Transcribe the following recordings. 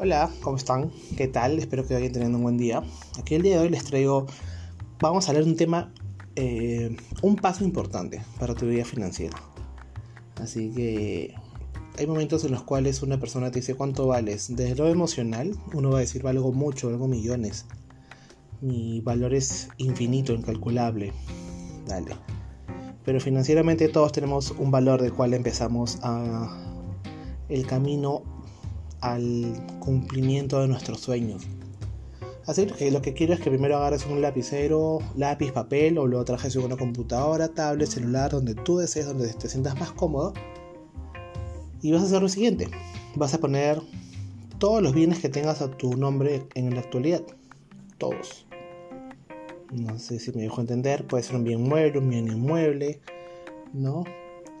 Hola, ¿cómo están? ¿Qué tal? Espero que vayan teniendo un buen día. Aquí el día de hoy les traigo, vamos a hablar de un tema, eh, un paso importante para tu vida financiera. Así que hay momentos en los cuales una persona te dice cuánto vales. Desde lo emocional, uno va a decir valgo mucho, valgo millones. Mi valor es infinito, incalculable. Dale. Pero financieramente todos tenemos un valor del cual empezamos el camino al cumplimiento de nuestros sueños. Así que lo que quiero es que primero agarres un lapicero, lápiz, papel o lo trajes una computadora, tablet, celular, donde tú desees, donde te sientas más cómodo. Y vas a hacer lo siguiente. Vas a poner todos los bienes que tengas a tu nombre en la actualidad. Todos. No sé si me dejo entender. Puede ser un bien mueble, un bien inmueble. ¿No?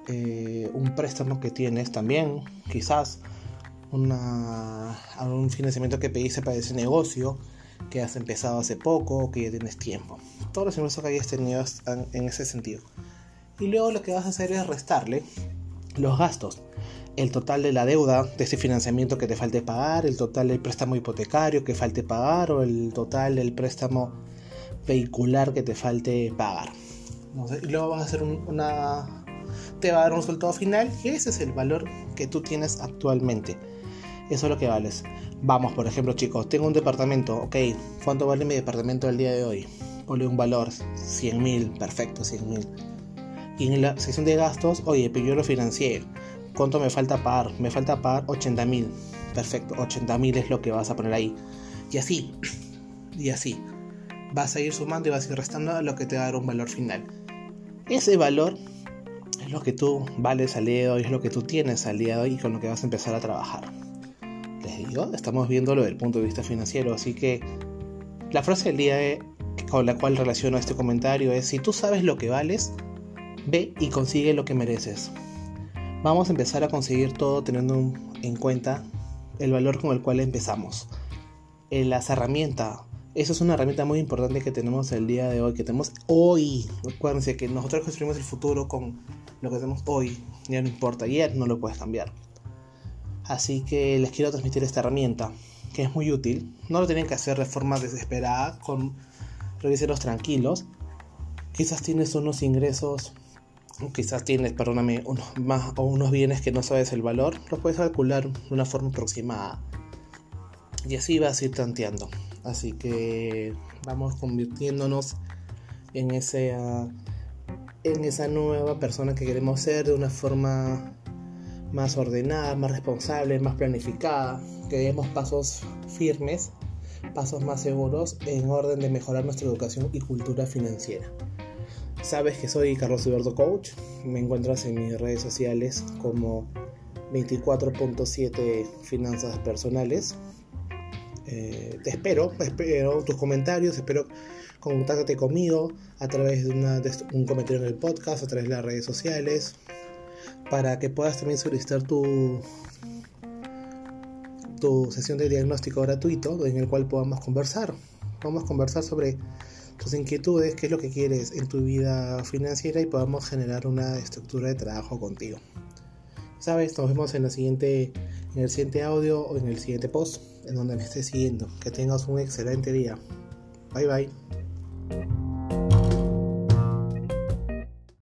Eh, un préstamo que tienes también. Quizás una, un financiamiento que pediste para ese negocio que has empezado hace poco o que ya tienes tiempo. Todos los ingresos que hayas tenido en ese sentido. Y luego lo que vas a hacer es restarle los gastos. El total de la deuda de ese financiamiento que te falte pagar, el total del préstamo hipotecario que falte pagar o el total del préstamo vehicular que te falte pagar. Y luego vas a hacer una... Te va a dar un resultado final y ese es el valor que tú tienes actualmente. Eso es lo que vales. Vamos, por ejemplo, chicos, tengo un departamento, ok, ¿cuánto vale mi departamento el día de hoy? Ponle un valor, 100 mil, perfecto, 100 mil. Y en la sección de gastos, oye, pero yo lo financié, ¿cuánto me falta pagar? Me falta pagar 80 mil, perfecto, 80 mil es lo que vas a poner ahí. Y así, y así. Vas a ir sumando y vas a ir restando lo que te va a dar un valor final. Ese valor es lo que tú vales al día de hoy, es lo que tú tienes al día de hoy y con lo que vas a empezar a trabajar estamos viéndolo desde el punto de vista financiero. Así que la frase del día con la cual relaciono este comentario es, si tú sabes lo que vales, ve y consigue lo que mereces. Vamos a empezar a conseguir todo teniendo en cuenta el valor con el cual empezamos. En las herramientas, eso es una herramienta muy importante que tenemos el día de hoy, que tenemos hoy. Acuérdense que nosotros construimos el futuro con lo que tenemos hoy. Ya no importa, ayer no lo puedes cambiar. Así que les quiero transmitir esta herramienta, que es muy útil. No lo tienen que hacer de forma desesperada, con revíselos tranquilos. Quizás tienes unos ingresos, quizás tienes, perdóname, unos más o unos bienes que no sabes el valor, los puedes calcular de una forma aproximada. Y así vas a ir tanteando. Así que vamos convirtiéndonos en, ese, en esa nueva persona que queremos ser de una forma más ordenada, más responsable, más planificada, que demos pasos firmes, pasos más seguros en orden de mejorar nuestra educación y cultura financiera. Sabes que soy Carlos Eduardo Coach, me encuentras en mis redes sociales como 24.7 Finanzas Personales. Eh, te espero, espero tus comentarios, espero contáctate conmigo a través de, de un comentario en el podcast, a través de las redes sociales, para que puedas también solicitar tu, tu sesión de diagnóstico gratuito en el cual podamos conversar. Vamos a conversar sobre tus inquietudes, qué es lo que quieres en tu vida financiera y podamos generar una estructura de trabajo contigo. Sabes, nos vemos en, siguiente, en el siguiente audio o en el siguiente post en donde me estés siguiendo. Que tengas un excelente día. Bye bye.